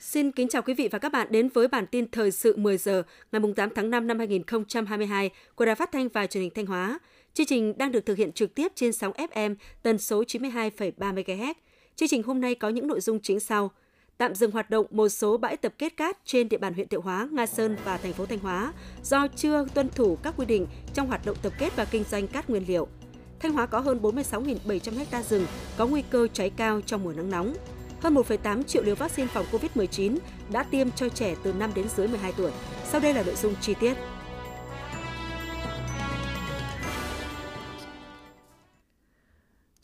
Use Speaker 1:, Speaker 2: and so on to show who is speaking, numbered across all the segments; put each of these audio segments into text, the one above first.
Speaker 1: Xin kính chào quý vị và các bạn đến với bản tin thời sự 10 giờ ngày 8 tháng 5 năm 2022 của Đài Phát thanh và Truyền hình Thanh Hóa. Chương trình đang được thực hiện trực tiếp trên sóng FM tần số 92,3 MHz. Chương trình hôm nay có những nội dung chính sau: tạm dừng hoạt động một số bãi tập kết cát trên địa bàn huyện Thiệu Hóa, Nga Sơn và thành phố Thanh Hóa do chưa tuân thủ các quy định trong hoạt động tập kết và kinh doanh cát nguyên liệu. Thanh Hóa có hơn 46.700 ha rừng có nguy cơ cháy cao trong mùa nắng nóng hơn 1,8 triệu liều vaccine phòng COVID-19 đã tiêm cho trẻ từ 5 đến dưới 12 tuổi. Sau đây là nội dung chi tiết.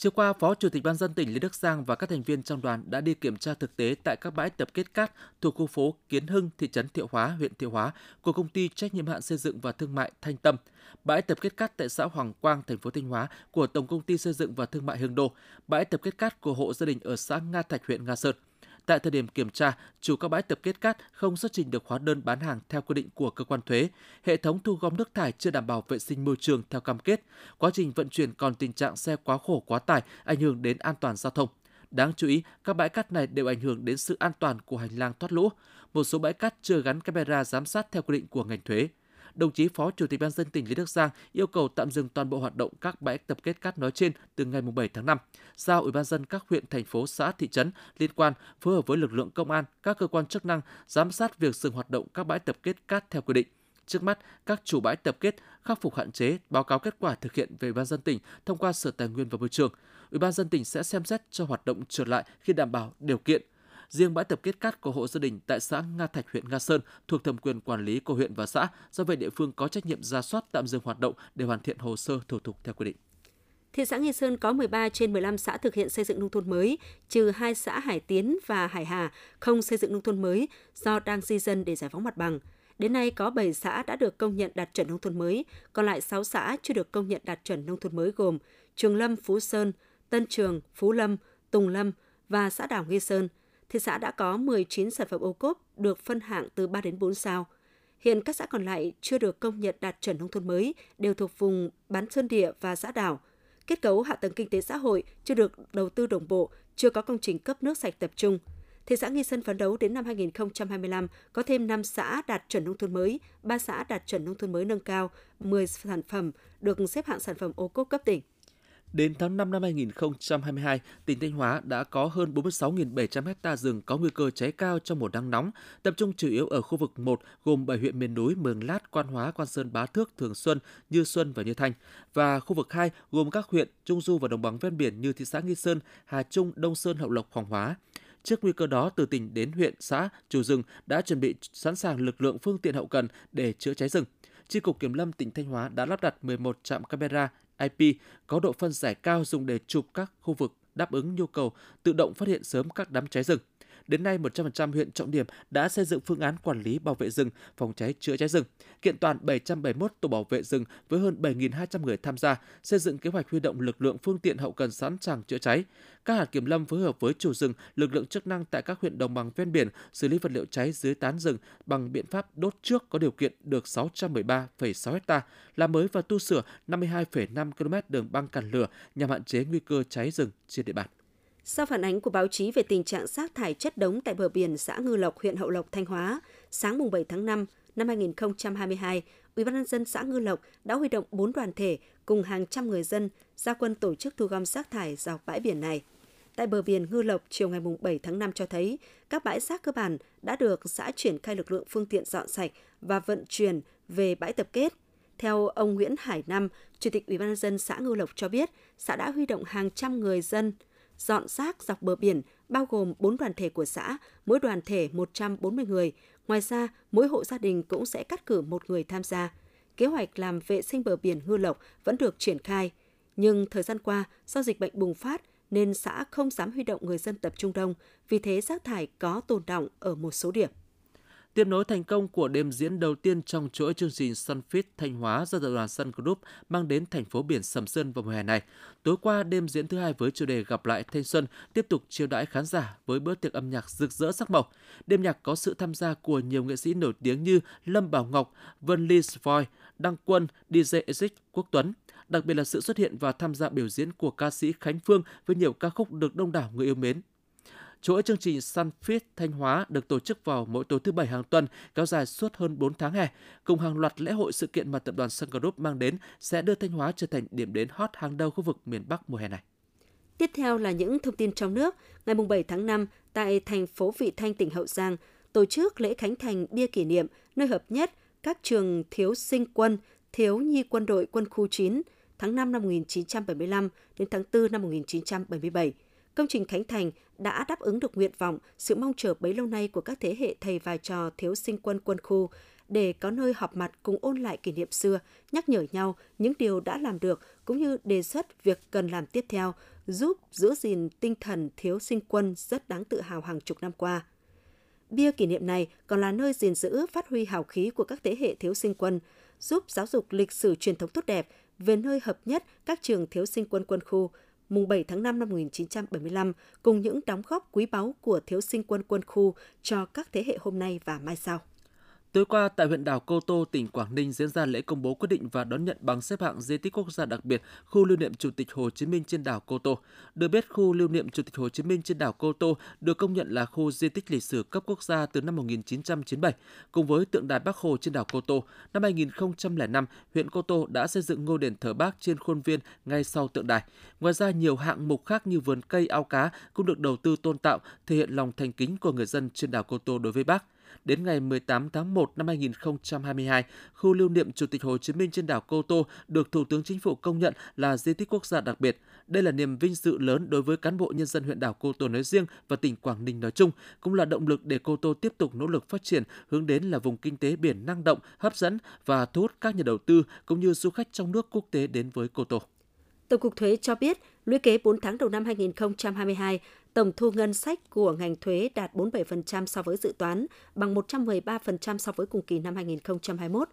Speaker 2: Chiều qua, Phó Chủ tịch Ban dân tỉnh Lê Đức Giang và các thành viên trong đoàn đã đi kiểm tra thực tế tại các bãi tập kết cát thuộc khu phố Kiến Hưng, thị trấn Thiệu Hóa, huyện Thiệu Hóa của công ty trách nhiệm hạn xây dựng và thương mại Thanh Tâm, bãi tập kết cát tại xã Hoàng Quang, thành phố Thanh Hóa của Tổng công ty xây dựng và thương mại Hưng Đô, bãi tập kết cát của hộ gia đình ở xã Nga Thạch, huyện Nga Sơn. Tại thời điểm kiểm tra, chủ các bãi tập kết cát không xuất trình được hóa đơn bán hàng theo quy định của cơ quan thuế, hệ thống thu gom nước thải chưa đảm bảo vệ sinh môi trường theo cam kết, quá trình vận chuyển còn tình trạng xe quá khổ quá tải ảnh hưởng đến an toàn giao thông. Đáng chú ý, các bãi cát này đều ảnh hưởng đến sự an toàn của hành lang thoát lũ. Một số bãi cát chưa gắn camera giám sát theo quy định của ngành thuế đồng chí Phó Chủ tịch Ban dân tỉnh Lý Đức Giang yêu cầu tạm dừng toàn bộ hoạt động các bãi tập kết cát nói trên từ ngày 7 tháng 5. Giao Ủy ban dân các huyện, thành phố, xã, thị trấn liên quan phối hợp với lực lượng công an, các cơ quan chức năng giám sát việc dừng hoạt động các bãi tập kết cát theo quy định. Trước mắt, các chủ bãi tập kết khắc phục hạn chế, báo cáo kết quả thực hiện về Ủy ban dân tỉnh thông qua Sở Tài nguyên và Môi trường. Ủy ban dân tỉnh sẽ xem xét cho hoạt động trở lại khi đảm bảo điều kiện Riêng bãi tập kết cát của hộ gia đình tại xã Nga Thạch, huyện Nga Sơn thuộc thẩm quyền quản lý của huyện và xã, do vậy địa phương có trách nhiệm ra soát tạm dừng hoạt động để hoàn thiện hồ sơ thủ tục theo quy định.
Speaker 1: Thị xã Nghi Sơn có 13 trên 15 xã thực hiện xây dựng nông thôn mới, trừ hai xã Hải Tiến và Hải Hà không xây dựng nông thôn mới do đang di dân để giải phóng mặt bằng. Đến nay có 7 xã đã được công nhận đạt chuẩn nông thôn mới, còn lại 6 xã chưa được công nhận đạt chuẩn nông thôn mới gồm Trường Lâm, Phú Sơn, Tân Trường, Phú Lâm, Tùng Lâm và xã đảo Nghi Sơn – thị xã đã có 19 sản phẩm ô cốp được phân hạng từ 3 đến 4 sao. Hiện các xã còn lại chưa được công nhận đạt chuẩn nông thôn mới, đều thuộc vùng bán sơn địa và xã đảo. Kết cấu hạ tầng kinh tế xã hội chưa được đầu tư đồng bộ, chưa có công trình cấp nước sạch tập trung. Thị xã Nghi Sơn phấn đấu đến năm 2025 có thêm 5 xã đạt chuẩn nông thôn mới, 3 xã đạt chuẩn nông thôn mới nâng cao, 10 sản phẩm được xếp hạng sản phẩm ô cốp cấp tỉnh.
Speaker 2: Đến tháng 5 năm 2022, tỉnh Thanh Hóa đã có hơn 46.700 ha rừng có nguy cơ cháy cao trong mùa nắng nóng, tập trung chủ yếu ở khu vực 1 gồm 7 huyện miền núi Mường Lát, Quan Hóa, Quan Sơn, Bá Thước, Thường Xuân, Như Xuân và Như Thanh và khu vực 2 gồm các huyện Trung Du và đồng bằng ven biển như thị xã Nghi Sơn, Hà Trung, Đông Sơn, Hậu Lộc, Hoàng Hóa. Trước nguy cơ đó, từ tỉnh đến huyện, xã, chủ rừng đã chuẩn bị sẵn sàng lực lượng phương tiện hậu cần để chữa cháy rừng. Chi cục Kiểm lâm tỉnh Thanh Hóa đã lắp đặt 11 trạm camera IP có độ phân giải cao dùng để chụp các khu vực đáp ứng nhu cầu tự động phát hiện sớm các đám cháy rừng. Đến nay, 100% huyện trọng điểm đã xây dựng phương án quản lý bảo vệ rừng, phòng cháy chữa cháy rừng, kiện toàn 771 tổ bảo vệ rừng với hơn 7.200 người tham gia, xây dựng kế hoạch huy động lực lượng phương tiện hậu cần sẵn sàng chữa cháy. Các hạt kiểm lâm phối hợp với chủ rừng, lực lượng chức năng tại các huyện đồng bằng ven biển xử lý vật liệu cháy dưới tán rừng bằng biện pháp đốt trước có điều kiện được 613,6 ha, làm mới và tu sửa 52,5 km đường băng cản lửa nhằm hạn chế nguy cơ cháy rừng trên địa bàn.
Speaker 1: Sau phản ánh của báo chí về tình trạng rác thải chất đống tại bờ biển xã Ngư Lộc, huyện Hậu Lộc, Thanh Hóa, sáng mùng 7 tháng 5 năm 2022, Ủy ban nhân dân xã Ngư Lộc đã huy động 4 đoàn thể cùng hàng trăm người dân ra quân tổ chức thu gom rác thải dọc bãi biển này. Tại bờ biển Ngư Lộc chiều ngày mùng 7 tháng 5 cho thấy, các bãi rác cơ bản đã được xã triển khai lực lượng phương tiện dọn sạch và vận chuyển về bãi tập kết. Theo ông Nguyễn Hải Năm, Chủ tịch Ủy ban nhân dân xã Ngư Lộc cho biết, xã đã huy động hàng trăm người dân dọn rác dọc bờ biển, bao gồm 4 đoàn thể của xã, mỗi đoàn thể 140 người. Ngoài ra, mỗi hộ gia đình cũng sẽ cắt cử một người tham gia. Kế hoạch làm vệ sinh bờ biển Ngư Lộc vẫn được triển khai. Nhưng thời gian qua, do dịch bệnh bùng phát, nên xã không dám huy động người dân tập trung đông, vì thế rác thải có tồn động ở một số điểm
Speaker 2: tiếp nối thành công của đêm diễn đầu tiên trong chuỗi chương trình Sunfit Thanh Hóa do tập đoàn Sun Group mang đến thành phố biển Sầm Sơn vào mùa hè này. Tối qua, đêm diễn thứ hai với chủ đề Gặp lại thanh xuân tiếp tục chiêu đãi khán giả với bữa tiệc âm nhạc rực rỡ sắc màu. Đêm nhạc có sự tham gia của nhiều nghệ sĩ nổi tiếng như Lâm Bảo Ngọc, Vân Lee Svoy, Đăng Quân, DJ Ezic, Quốc Tuấn. Đặc biệt là sự xuất hiện và tham gia biểu diễn của ca sĩ Khánh Phương với nhiều ca khúc được đông đảo người yêu mến Chuỗi chương trình Sunfit Thanh Hóa được tổ chức vào mỗi tối thứ bảy hàng tuần, kéo dài suốt hơn 4 tháng hè, cùng hàng loạt lễ hội sự kiện mà tập đoàn Sun Group mang đến sẽ đưa Thanh Hóa trở thành điểm đến hot hàng đầu khu vực miền Bắc mùa hè này.
Speaker 1: Tiếp theo là những thông tin trong nước. Ngày 7 tháng 5, tại thành phố Vị Thanh, tỉnh Hậu Giang, tổ chức lễ khánh thành bia kỷ niệm nơi hợp nhất các trường thiếu sinh quân, thiếu nhi quân đội quân khu 9 tháng 5 năm 1975 đến tháng 4 năm 1977 Công trình Khánh Thành đã đáp ứng được nguyện vọng, sự mong chờ bấy lâu nay của các thế hệ thầy và trò thiếu sinh quân quân khu để có nơi họp mặt cùng ôn lại kỷ niệm xưa, nhắc nhở nhau những điều đã làm được cũng như đề xuất việc cần làm tiếp theo, giúp giữ gìn tinh thần thiếu sinh quân rất đáng tự hào hàng chục năm qua. Bia kỷ niệm này còn là nơi gìn giữ phát huy hào khí của các thế hệ thiếu sinh quân, giúp giáo dục lịch sử truyền thống tốt đẹp về nơi hợp nhất các trường thiếu sinh quân quân khu, mùng 7 tháng 5 năm 1975 cùng những đóng góp quý báu của thiếu sinh quân quân khu cho các thế hệ hôm nay và mai sau.
Speaker 2: Tối qua tại huyện đảo Cô Tô, tỉnh Quảng Ninh diễn ra lễ công bố quyết định và đón nhận bằng xếp hạng di tích quốc gia đặc biệt khu lưu niệm Chủ tịch Hồ Chí Minh trên đảo Cô Tô. Được biết, khu lưu niệm Chủ tịch Hồ Chí Minh trên đảo Cô Tô được công nhận là khu di tích lịch sử cấp quốc gia từ năm 1997. Cùng với tượng đài Bắc Hồ trên đảo Cô Tô, năm 2005, huyện Cô Tô đã xây dựng ngôi đền thờ Bác trên khuôn viên ngay sau tượng đài. Ngoài ra, nhiều hạng mục khác như vườn cây ao cá cũng được đầu tư tôn tạo, thể hiện lòng thành kính của người dân trên đảo Cô Tô đối với Bác. Đến ngày 18 tháng 1 năm 2022, khu lưu niệm Chủ tịch Hồ Chí Minh trên đảo Cô Tô được Thủ tướng Chính phủ công nhận là di tích quốc gia đặc biệt. Đây là niềm vinh dự lớn đối với cán bộ nhân dân huyện đảo Cô Tô nói riêng và tỉnh Quảng Ninh nói chung, cũng là động lực để Cô Tô tiếp tục nỗ lực phát triển hướng đến là vùng kinh tế biển năng động, hấp dẫn và thu hút các nhà đầu tư cũng như du khách trong nước quốc tế đến với Cô Tô.
Speaker 1: Tổng cục Thuế cho biết, lũy kế 4 tháng đầu năm 2022, tổng thu ngân sách của ngành thuế đạt 47% so với dự toán, bằng 113% so với cùng kỳ năm 2021.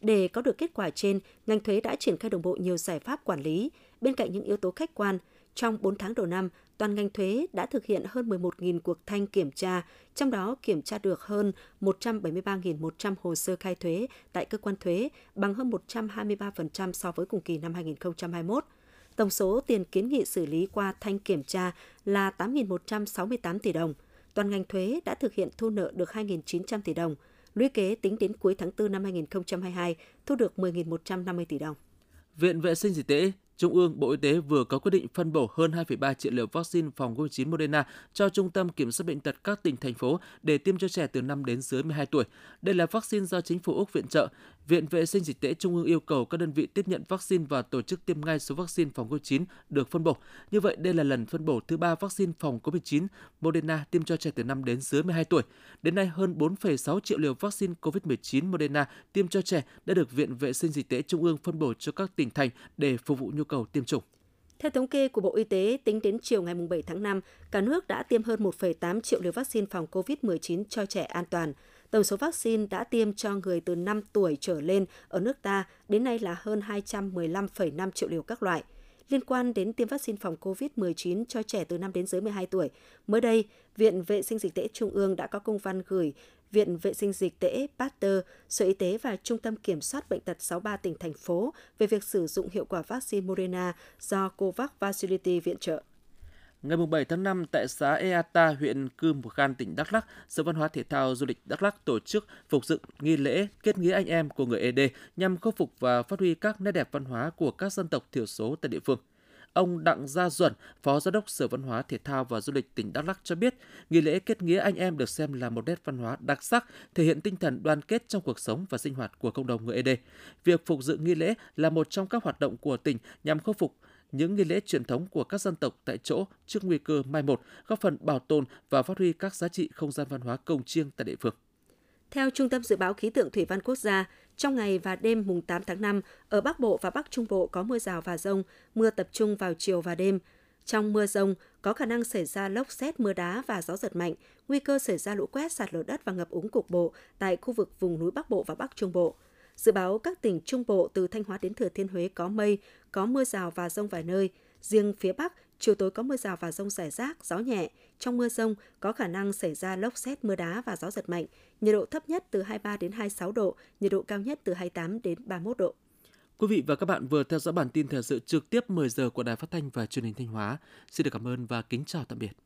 Speaker 1: Để có được kết quả trên, ngành thuế đã triển khai đồng bộ nhiều giải pháp quản lý. Bên cạnh những yếu tố khách quan, trong 4 tháng đầu năm, toàn ngành thuế đã thực hiện hơn 11.000 cuộc thanh kiểm tra, trong đó kiểm tra được hơn 173.100 hồ sơ khai thuế tại cơ quan thuế, bằng hơn 123% so với cùng kỳ năm 2021. Tổng số tiền kiến nghị xử lý qua thanh kiểm tra là 8.168 tỷ đồng. Toàn ngành thuế đã thực hiện thu nợ được 2.900 tỷ đồng. Lũy kế tính đến cuối tháng 4 năm 2022 thu được 10.150 tỷ đồng.
Speaker 2: Viện Vệ sinh Dịch tễ Trung ương, Bộ Y tế vừa có quyết định phân bổ hơn 2,3 triệu liều vaccine phòng COVID-19 Moderna cho Trung tâm Kiểm soát Bệnh tật các tỉnh, thành phố để tiêm cho trẻ từ 5 đến dưới 12 tuổi. Đây là vaccine do chính phủ Úc viện trợ. Viện Vệ sinh Dịch tễ Trung ương yêu cầu các đơn vị tiếp nhận vaccine và tổ chức tiêm ngay số vaccine phòng COVID-19 được phân bổ. Như vậy, đây là lần phân bổ thứ ba vaccine phòng COVID-19 Moderna tiêm cho trẻ từ 5 đến dưới 12 tuổi. Đến nay, hơn 4,6 triệu liều vaccine COVID-19 Moderna tiêm cho trẻ đã được Viện Vệ sinh Dịch tễ Trung ương phân bổ cho các tỉnh thành để phục vụ nhu cầu tiêm chủng.
Speaker 1: Theo thống kê của Bộ Y tế, tính đến chiều ngày 7 tháng 5, cả nước đã tiêm hơn 1,8 triệu liều vaccine phòng COVID-19 cho trẻ an toàn. Tổng số vaccine đã tiêm cho người từ 5 tuổi trở lên ở nước ta đến nay là hơn 215,5 triệu liều các loại. Liên quan đến tiêm vaccine phòng COVID-19 cho trẻ từ 5 đến dưới 12 tuổi, mới đây, Viện Vệ sinh Dịch tễ Trung ương đã có công văn gửi Viện Vệ sinh Dịch tễ Pasteur, Sở Y tế và Trung tâm Kiểm soát Bệnh tật 63 tỉnh, thành phố về việc sử dụng hiệu quả vaccine Moderna do COVAX Facility viện trợ.
Speaker 2: Ngày 7 tháng 5, tại xã Eata, huyện Cư Mù Khan, tỉnh Đắk Lắk, Sở Văn hóa Thể thao Du lịch Đắk Lắk tổ chức phục dựng nghi lễ kết nghĩa anh em của người ED nhằm khôi phục và phát huy các nét đẹp văn hóa của các dân tộc thiểu số tại địa phương. Ông Đặng Gia Duẩn, Phó Giám đốc Sở Văn hóa Thể thao và Du lịch tỉnh Đắk Lắk cho biết, nghi lễ kết nghĩa anh em được xem là một nét văn hóa đặc sắc, thể hiện tinh thần đoàn kết trong cuộc sống và sinh hoạt của cộng đồng người ED. Việc phục dựng nghi lễ là một trong các hoạt động của tỉnh nhằm khôi phục những nghi lễ truyền thống của các dân tộc tại chỗ trước nguy cơ mai một, góp phần bảo tồn và phát huy các giá trị không gian văn hóa công chiêng tại địa phương.
Speaker 1: Theo Trung tâm Dự báo Khí tượng Thủy văn Quốc gia, trong ngày và đêm mùng 8 tháng 5, ở Bắc Bộ và Bắc Trung Bộ có mưa rào và rông, mưa tập trung vào chiều và đêm. Trong mưa rông, có khả năng xảy ra lốc xét mưa đá và gió giật mạnh, nguy cơ xảy ra lũ quét sạt lở đất và ngập úng cục bộ tại khu vực vùng núi Bắc Bộ và Bắc Trung Bộ. Dự báo các tỉnh Trung Bộ từ Thanh Hóa đến Thừa Thiên Huế có mây, có mưa rào và rông vài nơi. Riêng phía Bắc, chiều tối có mưa rào và rông rải rác, gió nhẹ. Trong mưa rông có khả năng xảy ra lốc xét, mưa đá và gió giật mạnh. Nhiệt độ thấp nhất từ 23 đến 26 độ, nhiệt độ cao nhất từ 28 đến 31 độ.
Speaker 2: Quý vị và các bạn vừa theo dõi bản tin thời sự trực tiếp 10 giờ của Đài Phát thanh và Truyền hình Thanh Hóa. Xin được cảm ơn và kính chào tạm biệt.